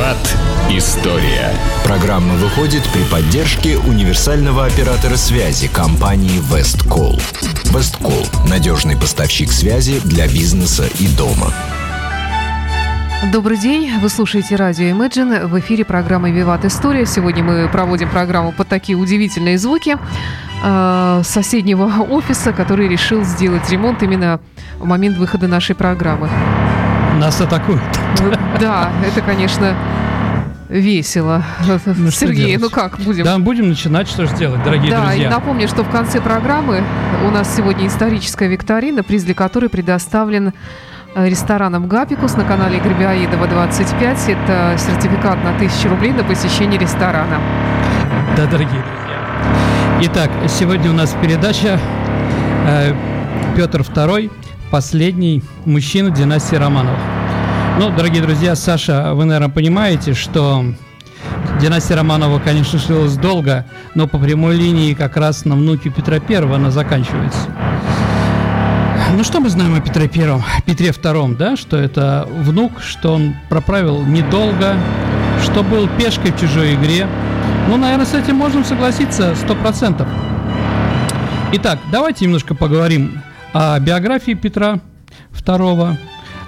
Виват. История. Программа выходит при поддержке универсального оператора связи компании Весткол. Весткол – надежный поставщик связи для бизнеса и дома. Добрый день, вы слушаете радио Imagine, в эфире программа «Виват История». Сегодня мы проводим программу под такие удивительные звуки э, соседнего офиса, который решил сделать ремонт именно в момент выхода нашей программы. Нас атакуют. Да, это, конечно, весело. Ну, Сергей, ну как, будем? Да, будем начинать, что же делать, дорогие да, друзья. и напомню, что в конце программы у нас сегодня историческая викторина, приз для которой предоставлен э, рестораном «Гапикус» на канале Игоря Аидова 25. Это сертификат на 1000 рублей на посещение ресторана. Да, дорогие друзья. Итак, сегодня у нас передача э, Петр II, последний мужчина династии Романовых. Ну, дорогие друзья, Саша, вы, наверное, понимаете, что династия Романова, конечно, шлилась долго, но по прямой линии как раз на внуке Петра I она заканчивается. Ну, что мы знаем о Петре Первом, Петре II, да, что это внук, что он проправил недолго, что был пешкой в чужой игре. Ну, наверное, с этим можем согласиться сто процентов. Итак, давайте немножко поговорим о биографии Петра II,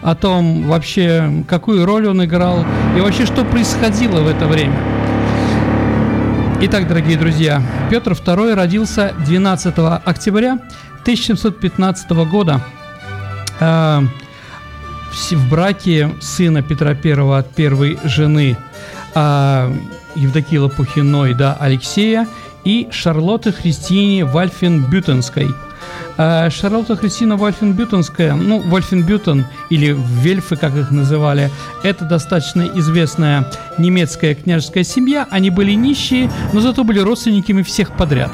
о том вообще, какую роль он играл и вообще, что происходило в это время. Итак, дорогие друзья, Петр II родился 12 октября 1715 года э, в, браке сына Петра I от первой жены э, Евдокии Лопухиной, да, Алексея, и Шарлотты Христине Вальфенбютенской – Шарлотта Христина Вольфенбютенская, ну, Вольфенбютен или Вельфы, как их называли, это достаточно известная немецкая княжеская семья. Они были нищие, но зато были родственниками всех подряд.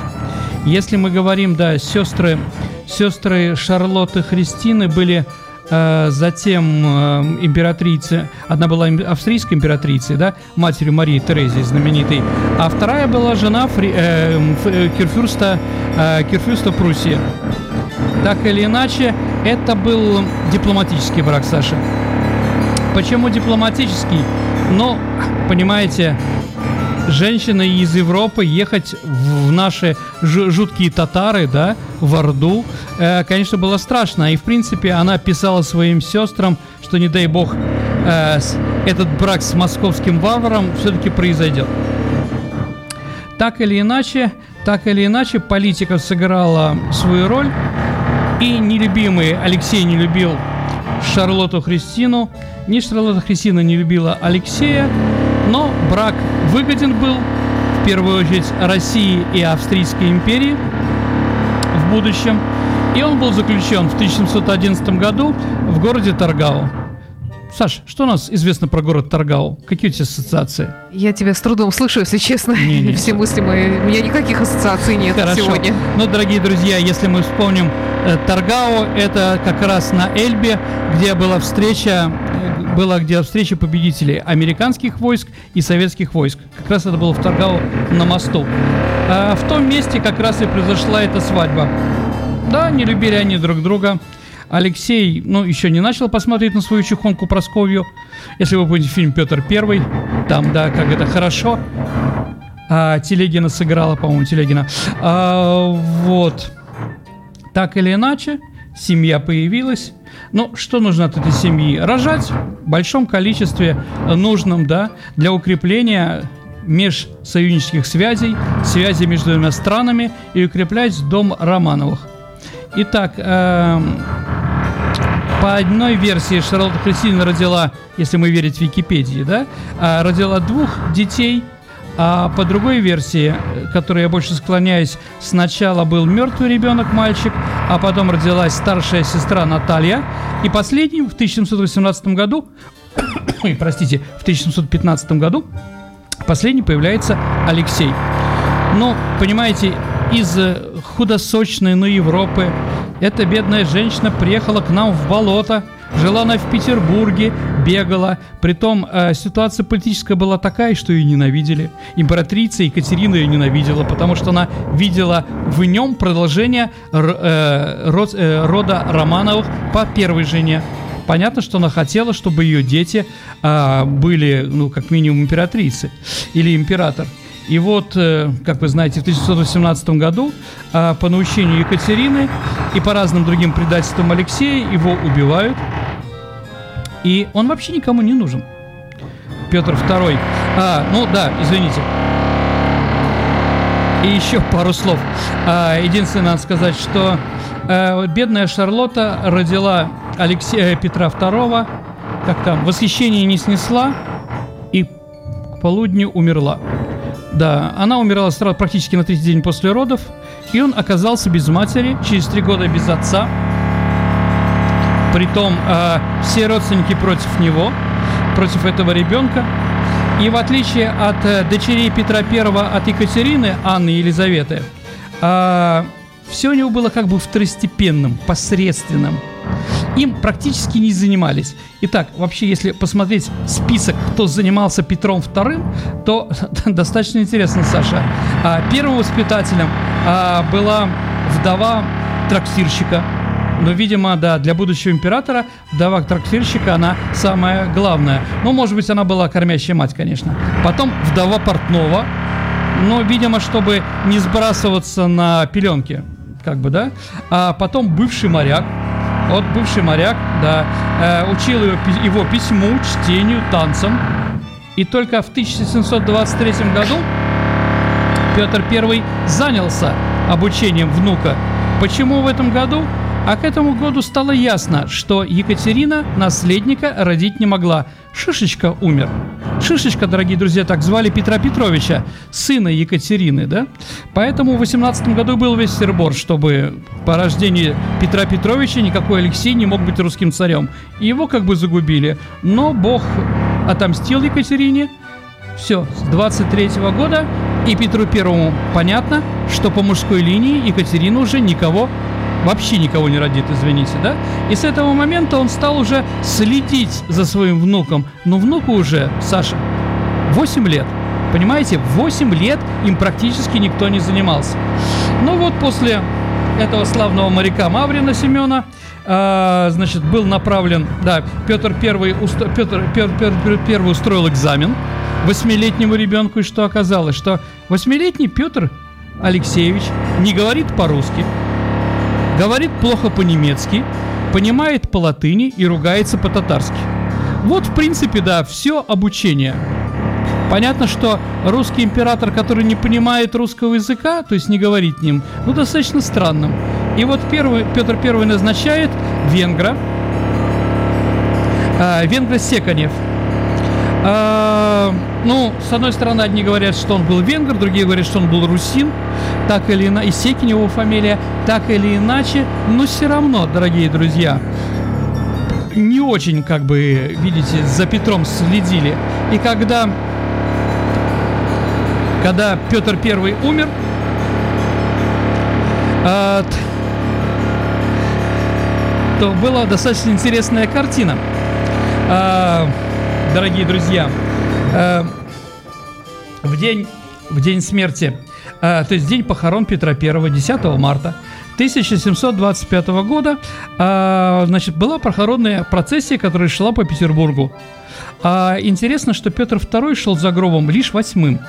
Если мы говорим, да, сестры, сестры Шарлотты Христины были э, затем э, императрицы, одна была австрийской императрицей, да, матерью Марии Терезии знаменитой, а вторая была жена фри, э, э, Кирфюрста, э, Кирфюрста Пруссии. Так или иначе, это был дипломатический брак Саши. Почему дипломатический? Ну, понимаете, женщина из Европы ехать в наши жуткие татары, да, в Орду, э, конечно, было страшно. И, в принципе, она писала своим сестрам, что, не дай бог, э, этот брак с московским варваром все-таки произойдет. Так или иначе, так или иначе, политика сыграла свою роль. И нелюбимый Алексей не любил Шарлотту Христину, ни Шарлотта Христина не любила Алексея, но брак выгоден был в первую очередь России и Австрийской империи в будущем, и он был заключен в 1711 году в городе Таргау. Саш, что у нас известно про город Таргау? Какие у тебя ассоциации? Я тебя с трудом слышу, если честно. Не, не. Все мысли мои. У меня никаких ассоциаций нет Хорошо. сегодня. Ну, дорогие друзья, если мы вспомним э, Таргау, это как раз на Эльбе, где была встреча э, была где встреча победителей американских войск и советских войск. Как раз это было в Таргау на мосту. А в том месте как раз и произошла эта свадьба. Да, не любили они друг друга. Алексей, ну, еще не начал посмотреть на свою чехонку Просковью. Если вы помните фильм «Петр Первый», там, да, как это хорошо. А, Телегина сыграла, по-моему, Телегина. А, вот. Так или иначе, семья появилась. Ну, что нужно от этой семьи? Рожать в большом количестве нужном, да, для укрепления межсоюзнических связей, связи между двумя странами и укреплять дом Романовых. Итак, эм, по одной версии Шарлотта Христина родила, если мы верить Википедии, да, а, родила двух детей, а по другой версии, которой я больше склоняюсь, сначала был мертвый ребенок, мальчик, а потом родилась старшая сестра Наталья, и последним в 1718 году, ой, простите, в 1715 году последний появляется Алексей. Но, понимаете, из худосочной, но Европы, эта бедная женщина приехала к нам в болото, жила она в Петербурге, бегала. Притом э, ситуация политическая была такая, что ее ненавидели. Императрица Екатерина ее ненавидела, потому что она видела в нем продолжение э, род, э, рода Романовых по первой жене. Понятно, что она хотела, чтобы ее дети а, были, ну, как минимум, императрицы или император. И вот, э, как вы знаете, в 1918 году а, по наущению Екатерины и по разным другим предательствам Алексея его убивают. И он вообще никому не нужен. Петр II. А, ну да, извините. И еще пару слов. А, единственное, надо сказать, что а, бедная Шарлотта родила Алексея Петра II, как там, восхищение не снесла и к полудню умерла. Да, она умирала сразу, практически на третий день после родов, и он оказался без матери, через три года без отца. Притом э, все родственники против него, против этого ребенка. И в отличие от э, дочерей Петра I, от Екатерины, Анны и Елизаветы, э, все у него было как бы второстепенным, посредственным им практически не занимались. Итак, вообще, если посмотреть список, кто занимался Петром II, то достаточно интересно, Саша. А, первым воспитателем а, была вдова трактирщика, но, видимо, да, для будущего императора вдова трактирщика, она самая главная. Ну, может быть, она была кормящая мать, конечно. Потом вдова портного, но, видимо, чтобы не сбрасываться на пеленки, как бы, да. А потом бывший моряк, вот бывший моряк, да, э, учил его, его письму, чтению, танцам. И только в 1723 году Петр I занялся обучением внука. Почему в этом году? А к этому году стало ясно, что Екатерина наследника родить не могла. Шишечка умер. Шишечка, дорогие друзья, так звали Петра Петровича, сына Екатерины, да? Поэтому в 18 году был весь сербор, чтобы по рождению Петра Петровича никакой Алексей не мог быть русским царем. И его как бы загубили. Но Бог отомстил Екатерине. Все, с 23 -го года и Петру Первому понятно, что по мужской линии Екатерина уже никого вообще никого не родит, извините, да? И с этого момента он стал уже следить за своим внуком. Но внуку уже, Саша, 8 лет. Понимаете, 8 лет им практически никто не занимался. Ну вот после этого славного моряка Маврина Семена, э, значит, был направлен, да, Петр Первый, усто, Петр, Петр, Петр Первый устроил экзамен восьмилетнему ребенку, и что оказалось, что восьмилетний Петр Алексеевич не говорит по-русски, говорит плохо по-немецки, понимает по латыни и ругается по-татарски. Вот, в принципе, да, все обучение. Понятно, что русский император, который не понимает русского языка, то есть не говорит ним, ну, достаточно странным. И вот первый, Петр I назначает венгра, э, венгра Секанев – а, ну, с одной стороны, одни говорят, что он был венгр, другие говорят, что он был русин, так или иначе, и Секин его фамилия, так или иначе, но все равно, дорогие друзья, не очень, как бы, видите, за Петром следили. И когда, когда Петр Первый умер, э, то была достаточно интересная картина. Э, дорогие друзья, э, в день, в день смерти, э, то есть день похорон Петра I, 10 марта 1725 года, э, значит, была похоронная процессия, которая шла по Петербургу. А интересно, что Петр II шел за гробом лишь восьмым.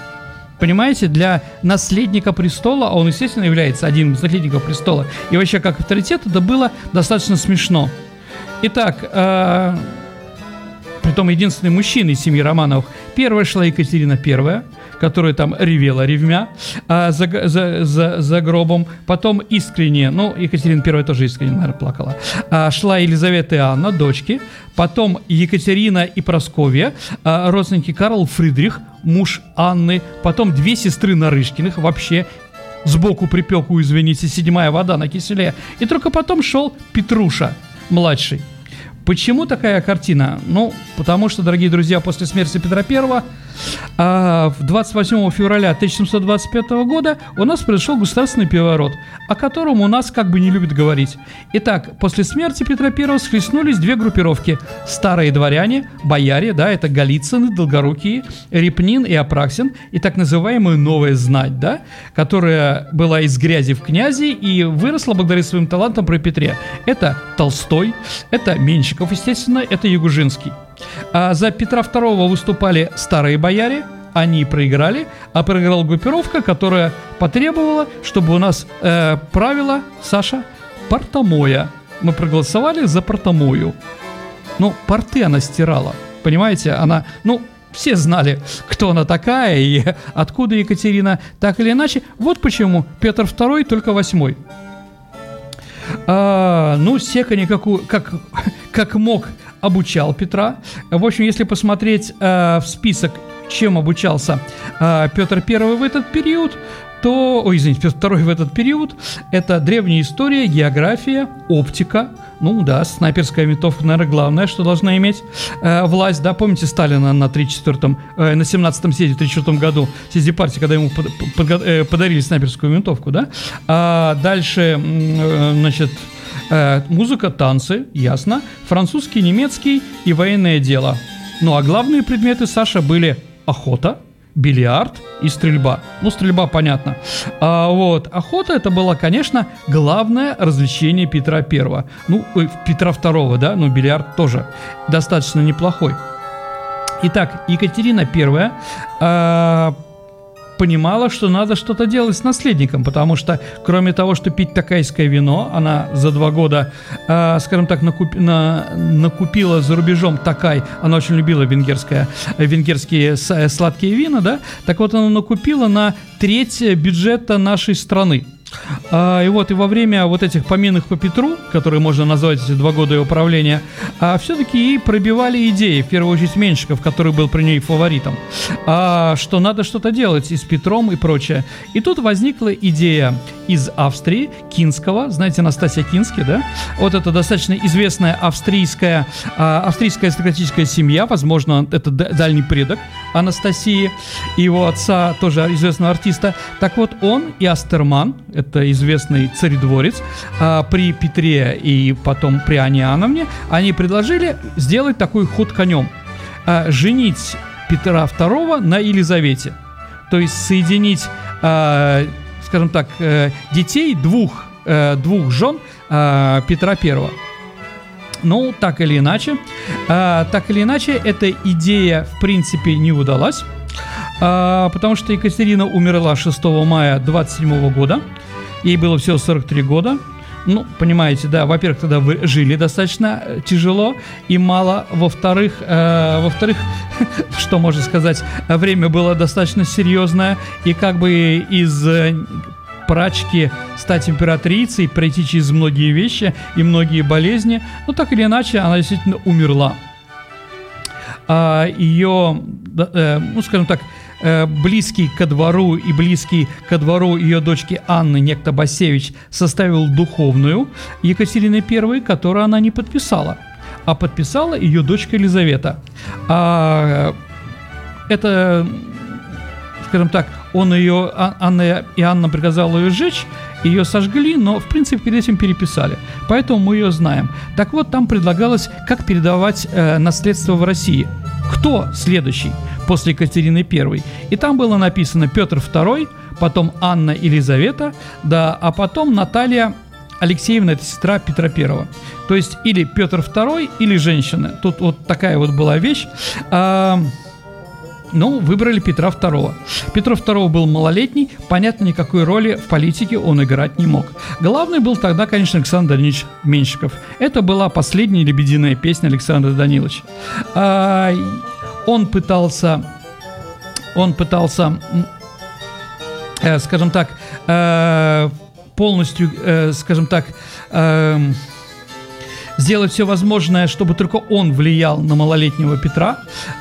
Понимаете, для наследника престола, а он, естественно, является одним из наследников престола, и вообще как авторитет, это было достаточно смешно. Итак, э, притом единственный мужчина из семьи Романовых. Первая шла Екатерина Первая, которая там ревела ревмя а, за, за, за, за гробом. Потом искренне, ну, Екатерина Первая тоже искренне, наверное, плакала. А, шла Елизавета и Анна, дочки. Потом Екатерина и Просковья, а, родственники Карл Фридрих, муж Анны. Потом две сестры Нарышкиных, вообще сбоку припеку, извините, седьмая вода на киселе. И только потом шел Петруша, младший. Почему такая картина? Ну, потому что, дорогие друзья, после смерти Петра I а, в 28 февраля 1725 года у нас произошел государственный переворот, о котором у нас как бы не любят говорить. Итак, после смерти Петра I схлестнулись две группировки. Старые дворяне, бояре, да, это Голицыны, Долгорукие, Репнин и Апраксин, и так называемая новая знать, да, которая была из грязи в князи и выросла благодаря своим талантам при Петре. Это Толстой, это Менщиков Меньшиков, естественно, это Ягужинский. А за Петра II выступали старые бояре, они проиграли, а проиграла группировка, которая потребовала, чтобы у нас э, правила, Саша, Портомоя. Мы проголосовали за Портомою. Ну, порты она стирала, понимаете? Она, ну, все знали, кто она такая и откуда Екатерина, так или иначе. Вот почему Петр II только восьмой. А, ну, Секони как, как, как мог обучал Петра. В общем, если посмотреть а, в список, чем обучался а, Петр I в этот период, то, ой, извините, Петр II в этот период, это древняя история, география, оптика, ну да, снайперская винтовка, наверное, главное, что должна иметь э, власть, да, помните Сталина на 34-м, э, на 17-м съезде в 34 году, съезде партии, когда ему под, под, э, подарили снайперскую винтовку, да, а дальше, э, значит, э, музыка, танцы, ясно, французский, немецкий и военное дело. Ну а главные предметы Саша были охота, бильярд и стрельба. Ну, стрельба, понятно. А, вот, охота это было, конечно, главное развлечение Петра Первого. Ну, ой, Петра Второго, да, но бильярд тоже достаточно неплохой. Итак, Екатерина Первая а, понимала, что надо что-то делать с наследником, потому что, кроме того, что пить такайское вино, она за два года, э, скажем так, накуп, на, накупила за рубежом такай, она очень любила венгерское, венгерские сладкие вина, да, так вот она накупила на треть бюджета нашей страны. А, и вот и во время вот этих поминок по Петру, которые можно назвать эти два года его правления, а, все-таки ей пробивали идеи, в первую очередь Меньшиков, который был при ней фаворитом, а, что надо что-то делать и с Петром и прочее. И тут возникла идея из Австрии, Кинского, знаете, Анастасия Кинский, да? Вот это достаточно известная австрийская, а, австрийская аристократическая семья, возможно, это дальний предок Анастасии и его отца, тоже известного артиста. Так вот, он и Астерман, это известный царедворец, а, при Петре и потом при Ане Ановне, они предложили сделать такой ход конем. А, женить Петра II на Елизавете. То есть соединить, а, скажем так, э, детей двух, э, двух жен Петра I. Ну, так или иначе, так или иначе, эта идея, в принципе, не удалась. потому что Екатерина умерла 6 мая 27 года. Ей было всего 43 года. Ну, понимаете, да, во-первых, тогда вы жили достаточно э, тяжело и мало. Во-вторых, э, во-вторых, что можно сказать, время было достаточно серьезное, и как бы из э, прачки стать императрицей, пройти через многие вещи и многие болезни, но так или иначе она действительно умерла. А ее, э, ну, скажем так, Э, близкий ко двору и близкий ко двору ее дочки Анны, некто Басевич, составил духовную Екатерины I, которую она не подписала, а подписала ее дочка Елизавета. А, это, скажем так, он ее, а, Анна и Анна приказала ее сжечь, ее сожгли, но в принципе перед этим переписали. Поэтому мы ее знаем. Так вот, там предлагалось, как передавать э, наследство в России. Кто следующий? после Екатерины I. И там было написано Петр II, потом Анна Елизавета, да, а потом Наталья Алексеевна, это сестра Петра I. То есть или Петр II, или женщина. Тут вот такая вот была вещь. А, ну, выбрали Петра II. Петр II был малолетний, понятно, никакой роли в политике он играть не мог. Главный был тогда, конечно, Александр Данилович Меньшиков. Это была последняя лебединая песня Александра Даниловича. Он пытался, он пытался, э, скажем так, э, полностью, э, скажем так, э, сделать все возможное, чтобы только он влиял на малолетнего Петра.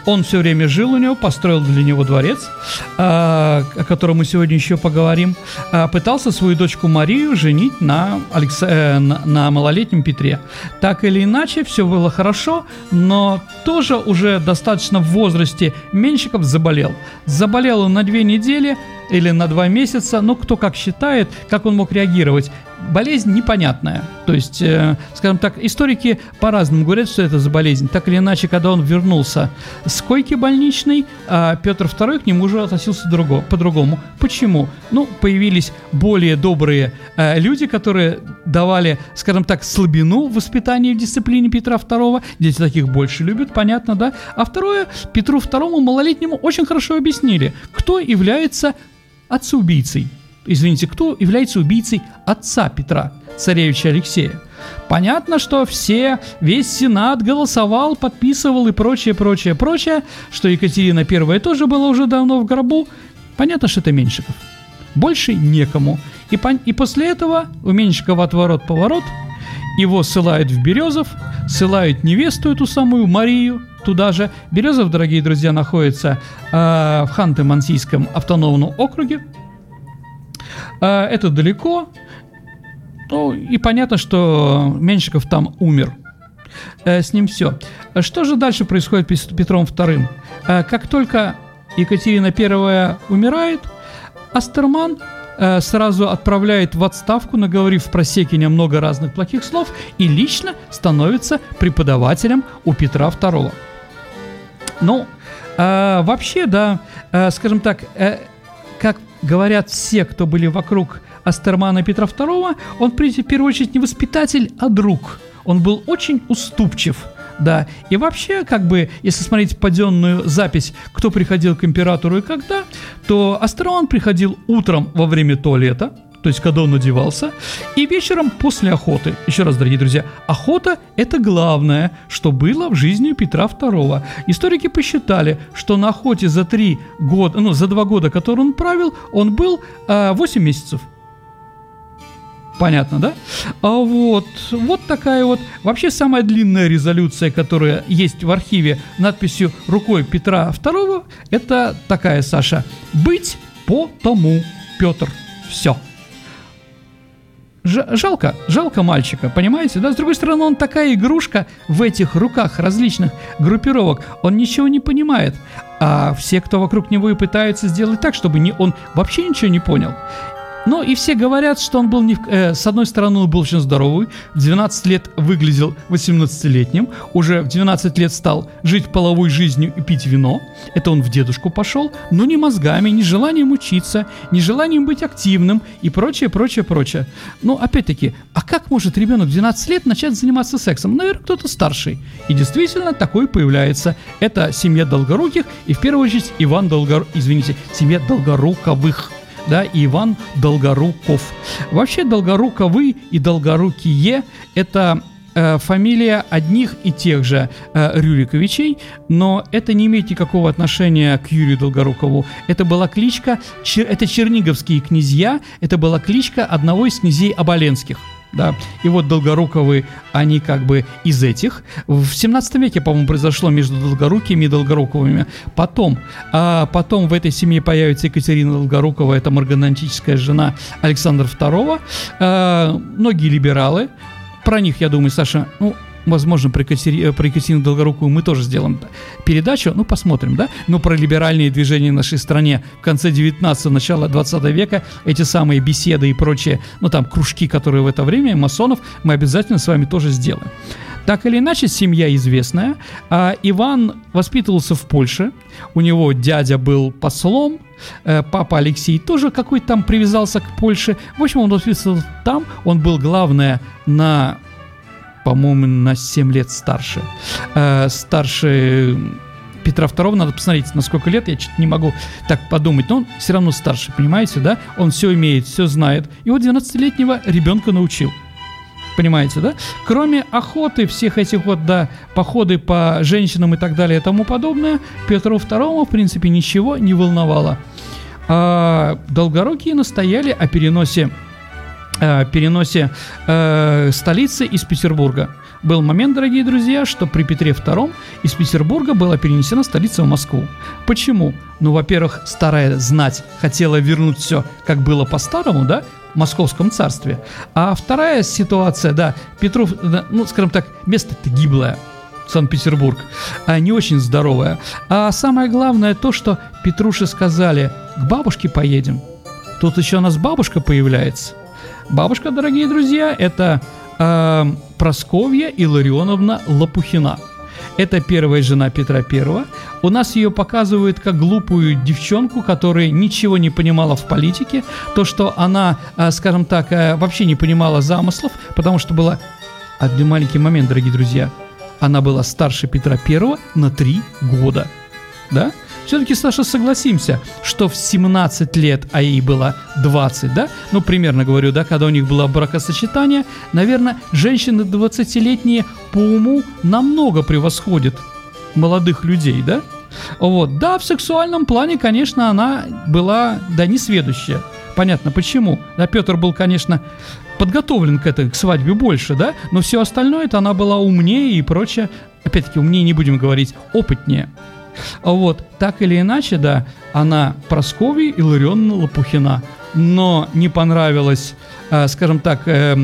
Он все время жил у него, построил для него дворец, а, о котором мы сегодня еще поговорим. А, пытался свою дочку Марию женить на, Алекс... Э, на, малолетнем Петре. Так или иначе, все было хорошо, но тоже уже достаточно в возрасте Меньшиков заболел. Заболел он на две недели, или на два месяца, ну, кто как считает, как он мог реагировать. Болезнь непонятная. То есть, э, скажем так, историки по-разному говорят, что это за болезнь. Так или иначе, когда он вернулся с койки больничной, э, Петр II к нему уже относился друго, по-другому. Почему? Ну, появились более добрые э, люди, которые давали, скажем так, слабину в воспитании в дисциплине Петра II. Дети таких больше любят, понятно, да? А второе, Петру II малолетнему очень хорошо объяснили, кто является отцеубийцей извините, кто является убийцей отца Петра, царевича Алексея. Понятно, что все, весь Сенат голосовал, подписывал и прочее, прочее, прочее, что Екатерина I тоже была уже давно в гробу. Понятно, что это Меньшиков. Больше некому. И, по, и после этого у Меньшикова отворот-поворот, его ссылают в Березов, ссылают невесту эту самую Марию туда же. Березов, дорогие друзья, находится э, в Ханты-Мансийском автономном округе, а, это далеко. Ну, и понятно, что Меньшиков там умер. Э, с ним все. Что же дальше происходит с Петром II? Э, как только Екатерина I умирает, Астерман э, сразу отправляет в отставку, наговорив про Секиня много разных плохих слов, и лично становится преподавателем у Петра II. Ну, вообще, да, скажем так, как говорят все, кто были вокруг Астермана Петра II, он, в первую очередь, не воспитатель, а друг. Он был очень уступчив, да. И вообще, как бы, если смотреть паденную запись, кто приходил к императору и когда, то Астерман приходил утром во время туалета, то есть когда он одевался, и вечером после охоты. Еще раз, дорогие друзья, охота – это главное, что было в жизни Петра II. Историки посчитали, что на охоте за три года, ну, за два года, которые он правил, он был э, 8 месяцев. Понятно, да? А вот, вот такая вот, вообще самая длинная резолюция, которая есть в архиве надписью рукой Петра II, это такая, Саша, «Быть по тому, Петр». Все жалко, жалко мальчика, понимаете? Да, с другой стороны, он такая игрушка в этих руках различных группировок, он ничего не понимает. А все, кто вокруг него и пытаются сделать так, чтобы не, он вообще ничего не понял. Но и все говорят, что он был, не в, э, с одной стороны, он был очень здоровый, в 12 лет выглядел 18-летним, уже в 12 лет стал жить половой жизнью и пить вино, это он в дедушку пошел, но не мозгами, не желанием учиться, не желанием быть активным и прочее, прочее, прочее. Но опять-таки, а как может ребенок в 12 лет начать заниматься сексом? Наверное, кто-то старший. И действительно, такой появляется. Это семья Долгоруких и в первую очередь Иван Долгор... извините, семья Долгоруковых да, и Иван Долгоруков. Вообще Долгоруковы и Долгорукие – это э, фамилия одних и тех же э, Рюриковичей, но это не имеет никакого отношения к Юрию Долгорукову. Это была кличка, чер, это черниговские князья, это была кличка одного из князей Оболенских – да. И вот Долгоруковы, они как бы из этих. В 17 веке, по-моему, произошло между Долгорукими и Долгоруковыми. Потом, а потом в этой семье появится Екатерина Долгорукова, это марганантическая жена Александра II. А, многие либералы, про них, я думаю, Саша, ну, возможно, про, Екатери... Э, про Екатерину Долгорукую мы тоже сделаем передачу, ну, посмотрим, да? Но про либеральные движения в нашей стране в конце 19-го, начало 20 века, эти самые беседы и прочие, ну, там, кружки, которые в это время, масонов, мы обязательно с вами тоже сделаем. Так или иначе, семья известная. А Иван воспитывался в Польше. У него дядя был послом, э, папа Алексей тоже какой-то там привязался к Польше. В общем, он воспитывался там. Он был, главное, на по-моему, на 7 лет старше. Э, старше Петра II, надо посмотреть, на сколько лет, я чуть не могу так подумать, но он все равно старше, понимаете, да? Он все имеет, все знает. И вот 12-летнего ребенка научил. Понимаете, да? Кроме охоты, всех этих вот, да, походы по женщинам и так далее и тому подобное, Петру II, в принципе, ничего не волновало. А Долгорукие настояли о переносе Э, переносе э, столицы из Петербурга. Был момент, дорогие друзья, что при Петре II из Петербурга была перенесена столица в Москву. Почему? Ну, во-первых, старая знать хотела вернуть все, как было по-старому, да, в Московском царстве. А вторая ситуация, да, Петров, да, ну, скажем так, место-то гиблое. Санкт-Петербург, а, не очень здоровая. А самое главное то, что Петруше сказали, к бабушке поедем. Тут еще у нас бабушка появляется. Бабушка, дорогие друзья, это э, Просковья Илларионовна Лопухина. Это первая жена Петра Первого. У нас ее показывают как глупую девчонку, которая ничего не понимала в политике. То, что она, э, скажем так, э, вообще не понимала замыслов, потому что была... Один маленький момент, дорогие друзья – она была старше Петра Первого на три года. Да? Все-таки, Саша, согласимся, что в 17 лет, а ей было 20, да? Ну, примерно говорю, да, когда у них было бракосочетание, наверное, женщины 20-летние по уму намного превосходят молодых людей, да? Вот, да, в сексуальном плане, конечно, она была, да, несведущая. Понятно, почему. Да, Петр был, конечно, подготовлен к этой к свадьбе больше, да, но все остальное это она была умнее и прочее. Опять-таки, умнее не будем говорить, опытнее. Вот, так или иначе, да, она Прасковья Илларионовна Лопухина, но не понравилось, э, скажем так, э,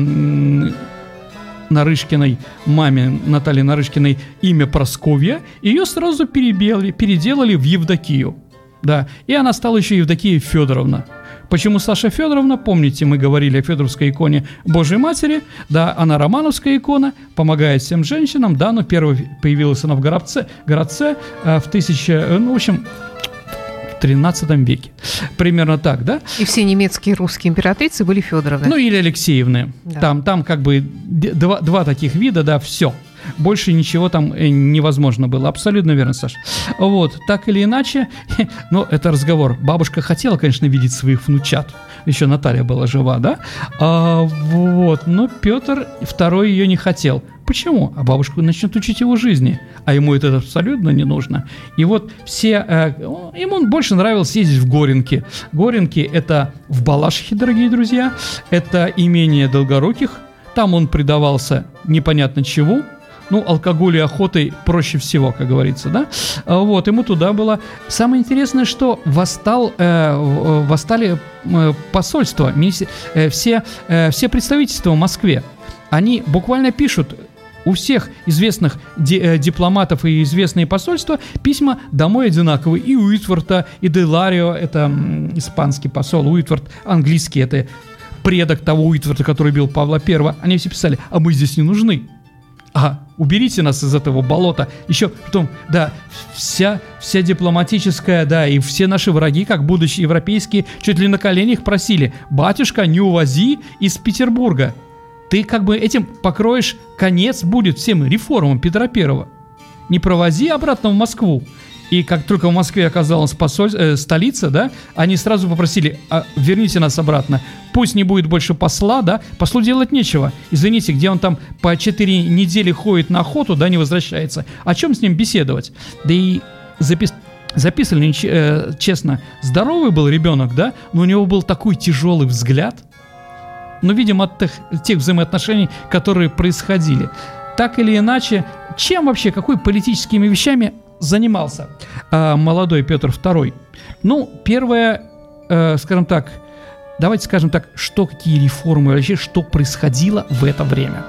Нарышкиной, маме Натальи Нарышкиной, имя Просковья, ее сразу перебели, переделали в Евдокию. Да, и она стала еще Евдокия Федоровна. Почему Саша Федоровна? Помните, мы говорили о Федоровской иконе Божьей Матери. Да, она романовская икона, помогает всем женщинам. Да, но первой появилась она в городце, городце э, в тысяча... Э, ну, в общем, в 13 веке. Примерно так, да? И все немецкие и русские императрицы были Федоровны. Ну, или Алексеевны. Да. Там, там как бы два, два таких вида, да, все. Больше ничего там э, невозможно было. Абсолютно верно, Саша. Вот, так или иначе, но это разговор. Бабушка хотела, конечно, видеть своих внучат. Еще Наталья была жива, да? А, вот, но Петр второй ее не хотел. Почему? А бабушка начнет учить его жизни, а ему это абсолютно не нужно. И вот все, э, ему больше нравилось ездить в Горенки. Горенки это в Балашихе, дорогие друзья, это имение Долгоруких. Там он предавался непонятно чему, ну, алкоголь и охотой проще всего, как говорится, да? А, вот, ему туда было. Самое интересное, что восстал, э, восстали э, посольства, э, все, э, все представительства в Москве. Они буквально пишут у всех известных ди, э, дипломатов и известные посольства письма домой одинаковые. И Уитворта, и Деларио, это испанский посол, Уитворт английский, это предок того Уитворта, который бил Павла Первого. Они все писали, а мы здесь не нужны а уберите нас из этого болота. Еще потом, да, вся, вся дипломатическая, да, и все наши враги, как будущие европейские, чуть ли на коленях просили, батюшка, не увози из Петербурга. Ты как бы этим покроешь конец будет всем реформам Петра Первого. Не провози обратно в Москву. И как только в Москве оказалась посоль... э, столица, да, они сразу попросили, а, верните нас обратно. Пусть не будет больше посла, да, послу делать нечего. Извините, где он там по 4 недели ходит на охоту, да, не возвращается. О чем с ним беседовать? Да и запис... записали, э, честно, здоровый был ребенок, да, но у него был такой тяжелый взгляд, ну, видимо, от тех, тех взаимоотношений, которые происходили. Так или иначе, чем вообще, какой политическими вещами занимался э, молодой Петр II? Ну, первое, э, скажем так, давайте скажем так, что какие реформы вообще, что происходило в это время.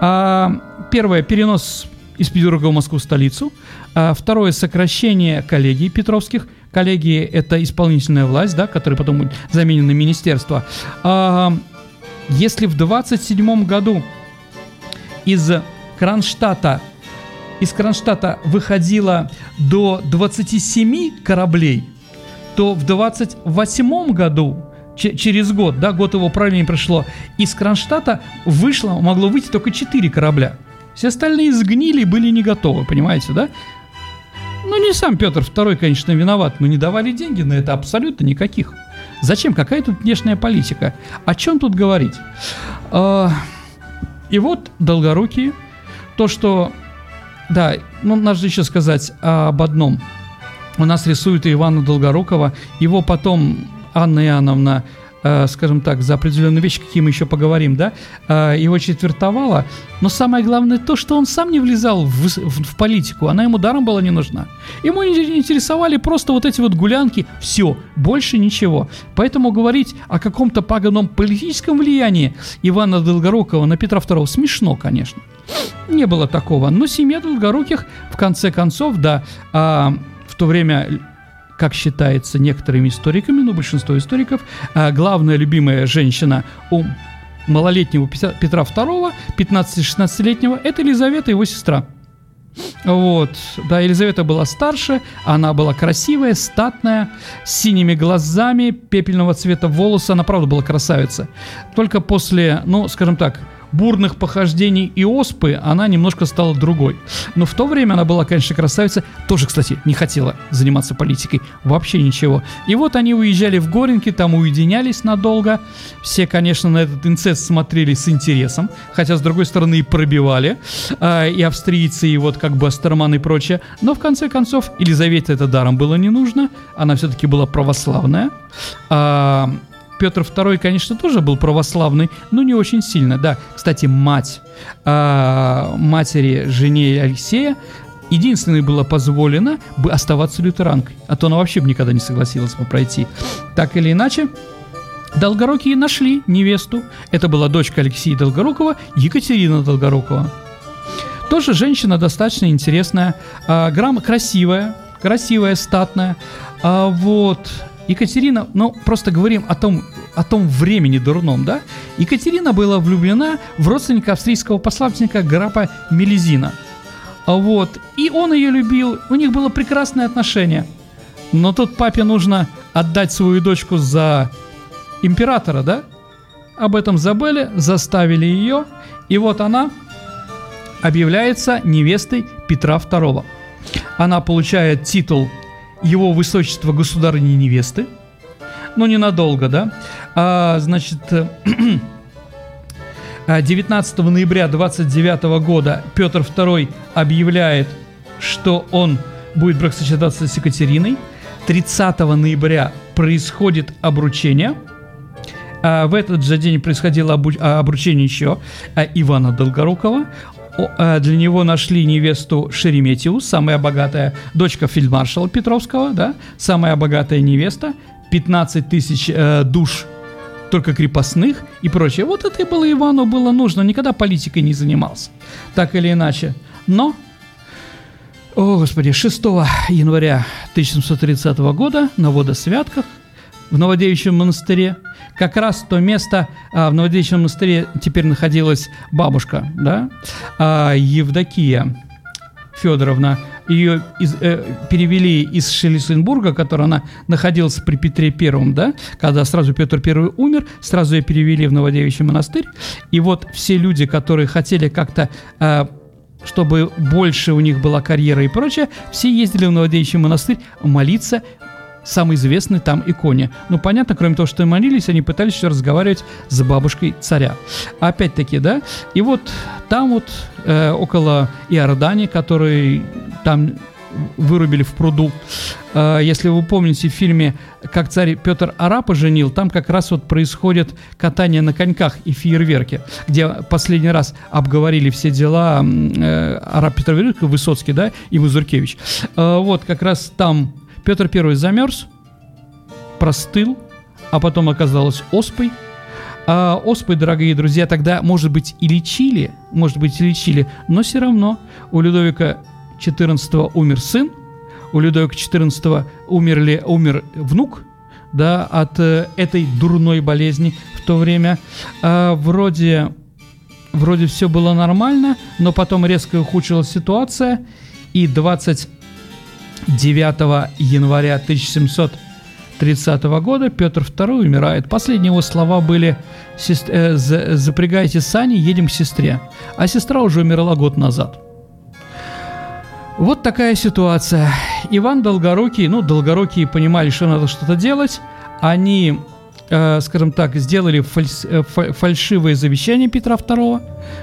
А, первое, перенос из Петербурга в Москву столицу. А, второе, сокращение коллегий петровских. Коллегии – это исполнительная власть, да, которая потом будет заменена на министерство. А, если в 27 году из Кронштадта из Кронштадта выходило до 27 кораблей, то в 28 году, через год, да, год его правления прошло, из Кронштадта вышло, могло выйти только 4 корабля. Все остальные сгнили и были не готовы, понимаете, да? Ну, не сам Петр II, конечно, виноват, но не давали деньги на это абсолютно никаких. Зачем? Какая тут внешняя политика? О чем тут говорить? А, и вот Долгорукие, то, что да, ну надо еще сказать об одном. У нас рисует Ивана Долгорукова. Его потом Анна Иоанновна скажем так, за определенные вещи, какие мы еще поговорим, да, э, его четвертовала. Но самое главное то, что он сам не влезал в, в, в политику, она ему даром была не нужна. Ему не интересовали просто вот эти вот гулянки, все, больше ничего. Поэтому говорить о каком-то паганом политическом влиянии Ивана Долгорукова на Петра II смешно, конечно. Не было такого. Но семья Долгоруких, в конце концов, да, а, в то время как считается некоторыми историками, ну, большинство историков, а, главная любимая женщина у малолетнего Петра II, 15-16-летнего, это Елизавета, его сестра. Вот, да, Елизавета была старше, она была красивая, статная, с синими глазами, пепельного цвета волосы, она правда была красавица. Только после, ну, скажем так, бурных похождений и оспы она немножко стала другой. Но в то время она была, конечно, красавица. Тоже, кстати, не хотела заниматься политикой. Вообще ничего. И вот они уезжали в Горенки, там уединялись надолго. Все, конечно, на этот инцест смотрели с интересом. Хотя, с другой стороны, и пробивали. А, и австрийцы, и вот как бы Астерман и прочее. Но, в конце концов, Елизавете это даром было не нужно. Она все-таки была православная. А, Петр II, конечно, тоже был православный, но не очень сильно. Да, кстати, мать э, матери жене Алексея единственной было позволено бы оставаться лютеранкой, а то она вообще бы никогда не согласилась бы пройти. Так или иначе, Долгорукие нашли невесту. Это была дочка Алексея Долгорукова, Екатерина Долгорукова. Тоже женщина достаточно интересная, э, грамм красивая, красивая, статная. А вот Екатерина, ну, просто говорим о том, о том времени дурном, да? Екатерина была влюблена в родственника австрийского посланника графа Мелизина. Вот. И он ее любил, у них было прекрасное отношение. Но тут папе нужно отдать свою дочку за императора, да? Об этом забыли, заставили ее, и вот она объявляется невестой Петра II. Она получает титул его высочество государыни невесты, но ненадолго, да, а, значит, 19 ноября 29 года Петр II объявляет, что он будет бракосочетаться с Екатериной. 30 ноября происходит обручение. А в этот же день происходило обручение еще Ивана Долгорукова. Э, для него нашли невесту Шереметьеву, самая богатая дочка фельдмаршала Петровского, да, самая богатая невеста, 15 тысяч э, душ только крепостных и прочее. Вот это и было Ивану было нужно, никогда политикой не занимался, так или иначе. Но, о господи, 6 января 1730 года на водосвятках в Новодевичьем монастыре как раз то место а, в Новодевичьем монастыре теперь находилась бабушка, да, а, Евдокия Федоровна. Ее из, э, перевели из Шлиссенбурга, которая она находилась при Петре Первом, да, когда сразу Петр Первый умер, сразу ее перевели в Новодевичий монастырь. И вот все люди, которые хотели как-то э, чтобы больше у них была карьера и прочее, все ездили в Новодевичий монастырь молиться самый известный там иконе. Ну, понятно, кроме того, что молились, они пытались еще разговаривать с бабушкой царя. Опять-таки, да, и вот там вот э, около Иордани, который там вырубили в пруду. Э, если вы помните в фильме «Как царь Петр Арапа женил», там как раз вот происходит катание на коньках и фейерверки, где последний раз обговорили все дела э, Арап Петр Высоцкий, да, и Мазуркевич. Э, вот как раз там Петр I замерз, простыл, а потом оказалось оспой. А оспой, дорогие друзья, тогда, может быть, и лечили, может быть, и лечили, но все равно у Людовика XIV умер сын, у Людовика XIV умерли, умер внук, да, от э, этой дурной болезни в то время. А, вроде, вроде все было нормально, но потом резко ухудшилась ситуация, и 20 9 января 1730 года Петр II умирает. Последние его слова были э, «Запрягайте сани, едем к сестре». А сестра уже умерла год назад. Вот такая ситуация. Иван Долгорукий, ну, Долгорукие понимали, что надо что-то делать. Они, э, скажем так, сделали фальс, э, фальшивое завещание Петра II.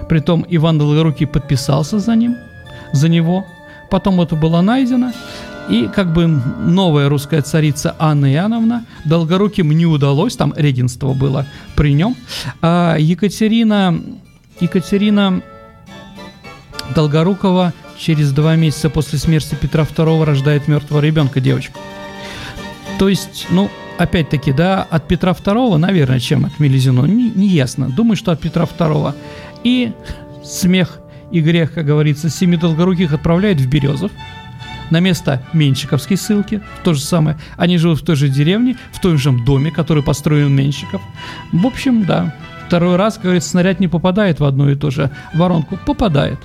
Притом Иван Долгорукий подписался за ним, за него. Потом это было найдено. И как бы новая русская царица Анна Иоанновна, Долгоруким не удалось, там регенство было при нем. А Екатерина, Екатерина Долгорукова через два месяца после смерти Петра II рождает мертвого ребенка, девочку. То есть, ну, опять-таки, да, от Петра II, наверное, чем от Мелизино, не, не ясно. Думаю, что от Петра II. И смех и грех, как говорится, семи долгоруких отправляют в Березов на место Менщиковской ссылки, то же самое. Они живут в той же деревне, в том же доме, который построен Менщиков. В общем, да, второй раз, как говорится, снаряд не попадает в одну и ту же воронку, попадает.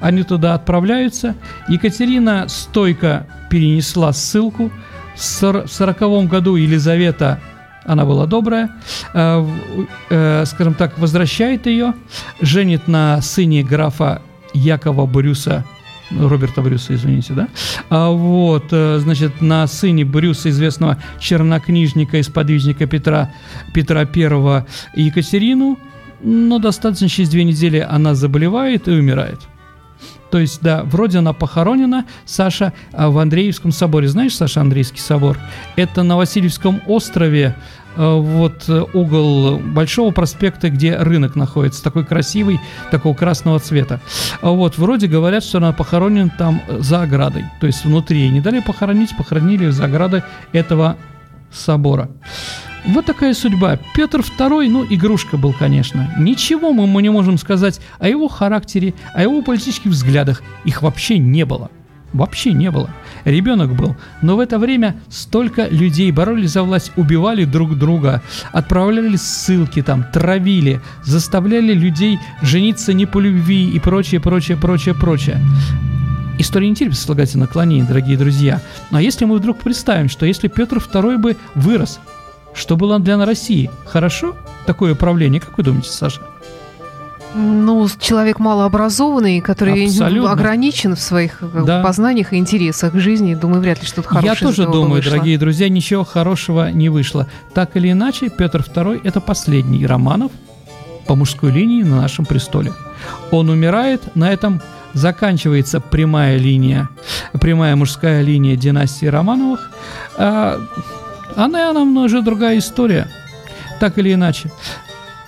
Они туда отправляются. Екатерина стойко перенесла ссылку. В сороковом году Елизавета она была добрая, э, э, скажем так, возвращает ее, женит на сыне графа Якова Брюса Роберта Брюса, извините, да? А вот, э, значит, на сыне Брюса, известного чернокнижника и сподвижника Петра, Петра I Екатерину, но достаточно через две недели она заболевает и умирает. То есть, да, вроде она похоронена, Саша, а в Андреевском соборе. Знаешь, Саша, Андрейский собор? Это на Васильевском острове, вот э, угол Большого проспекта, где рынок находится, такой красивый, такого красного цвета. А вот, вроде говорят, что она похоронена там за оградой, то есть внутри. Не дали похоронить, похоронили за оградой этого собора. Вот такая судьба. Петр II, ну, игрушка был, конечно. Ничего мы, мы не можем сказать о его характере, о его политических взглядах. Их вообще не было. Вообще не было. Ребенок был. Но в это время столько людей боролись за власть, убивали друг друга, отправляли ссылки там, травили, заставляли людей жениться не по любви и прочее, прочее, прочее, прочее. История не терпит слагательных наклонений, дорогие друзья. Но если мы вдруг представим, что если Петр II бы вырос что было для России? Хорошо такое управление? Как вы думаете, Саша? Ну, человек малообразованный, который Абсолютно. ограничен в своих э, да. познаниях и интересах жизни, думаю, вряд ли что-то хорошее Я тоже думаю, вышло. дорогие друзья, ничего хорошего не вышло. Так или иначе, Петр II – это последний Романов по мужской линии на нашем престоле. Он умирает, на этом заканчивается прямая линия, прямая мужская линия династии Романовых. А, Анна Иоанновна уже другая история, так или иначе.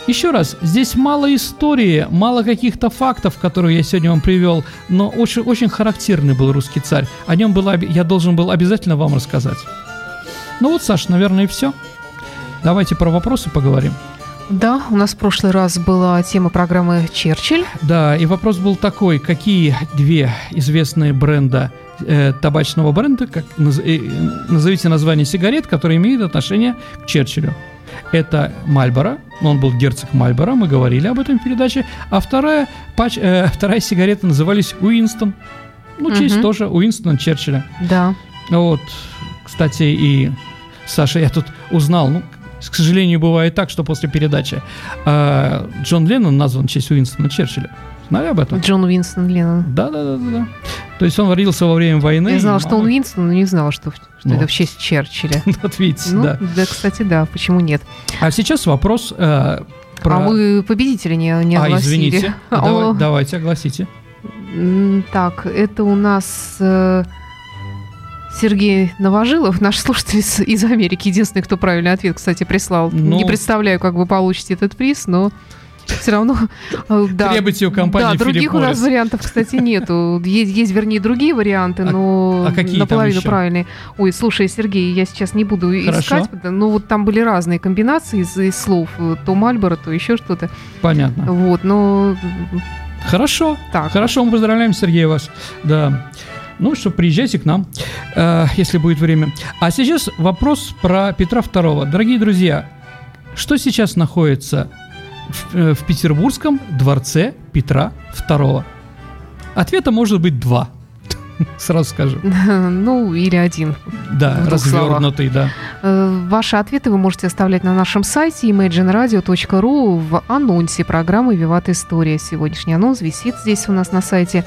Еще раз, здесь мало истории, мало каких-то фактов, которые я сегодня вам привел, но очень, очень характерный был русский царь. О нем было, я должен был обязательно вам рассказать. Ну вот, Саш, наверное, и все. Давайте про вопросы поговорим. Да, у нас в прошлый раз была тема программы «Черчилль». Да, и вопрос был такой, какие две известные бренда – э, табачного бренда, как, э, назовите название сигарет, которые имеют отношение к Черчиллю. Это Мальборо, он был герцог Мальборо, мы говорили об этом в передаче. А вторая, пач, э, вторая сигарета назывались Уинстон. Ну, угу. честь тоже Уинстона Черчилля. Да. Вот, кстати, и Саша, я тут узнал, ну, к сожалению, бывает так, что после передачи э, Джон Леннон назван в честь Уинстона Черчилля. Знали об этом? Джон Уинстон Леннон. Да, да, да, да. То есть он родился во время войны. Я знала, что он Уинстон, но не знала, что, что ну. это в честь Черчилля. Вот видите, ну, да. Да, кстати, да, почему нет? А сейчас вопрос э, про... А мы победителя не, не огласили. А, извините. Давай, давайте, огласите. Так, это у нас... Э, Сергей Новожилов, наш слушатель из, из Америки, единственный, кто правильный ответ, кстати, прислал. Ну, не представляю, как вы получите этот приз, но все равно... Э, да, Требуйте у компании Да, других у нас вариантов, кстати, нету. Есть, есть, вернее, другие варианты, а но а, а какие наполовину правильные. Ой, слушай, Сергей, я сейчас не буду Хорошо. искать, ну вот там были разные комбинации из, из слов. То Мальборо, то еще что-то. Понятно. Вот, но... Хорошо. Так. Хорошо, мы поздравляем, Сергей, вас. Да. Ну что, приезжайте к нам, э, если будет время. А сейчас вопрос про Петра II. Дорогие друзья, что сейчас находится в, э, в Петербургском дворце Петра II? Ответа может быть два. Сразу скажу. Ну, или один. Да, развернутый, да. Э, ваши ответы вы можете оставлять на нашем сайте imagineradio.ru в анонсе программы «Виват История». Сегодняшний анонс висит здесь у нас на сайте.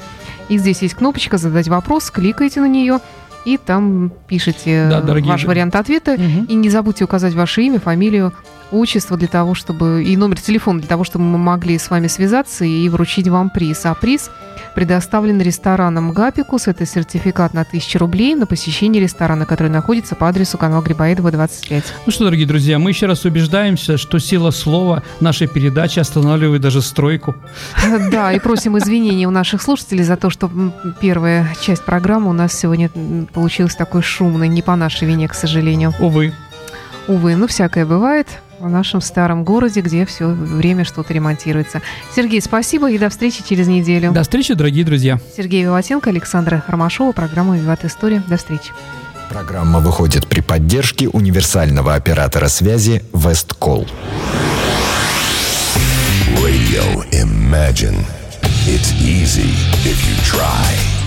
И здесь есть кнопочка «Задать вопрос», кликайте на нее и там пишите да, ваш друзья. вариант ответа. Угу. И не забудьте указать ваше имя, фамилию, отчество для того, чтобы и номер телефона для того, чтобы мы могли с вами связаться и вручить вам приз. А приз предоставлен рестораном Гапикус. Это сертификат на 1000 рублей на посещение ресторана, который находится по адресу канала Грибоедова, 25. Ну что, дорогие друзья, мы еще раз убеждаемся, что сила слова нашей передачи останавливает даже стройку. Да, и просим извинения у наших слушателей за то, что первая часть программы у нас сегодня получилась такой шумной, не по нашей вине, к сожалению. Увы. Увы, ну всякое бывает в нашем старом городе, где все время что-то ремонтируется. Сергей, спасибо и до встречи через неделю. До встречи, дорогие друзья. Сергей Виватенко, Александра Хармашова, программа «Виват История». До встречи. Программа выходит при поддержке универсального оператора связи «Весткол». Radio Imagine. It's easy if you try.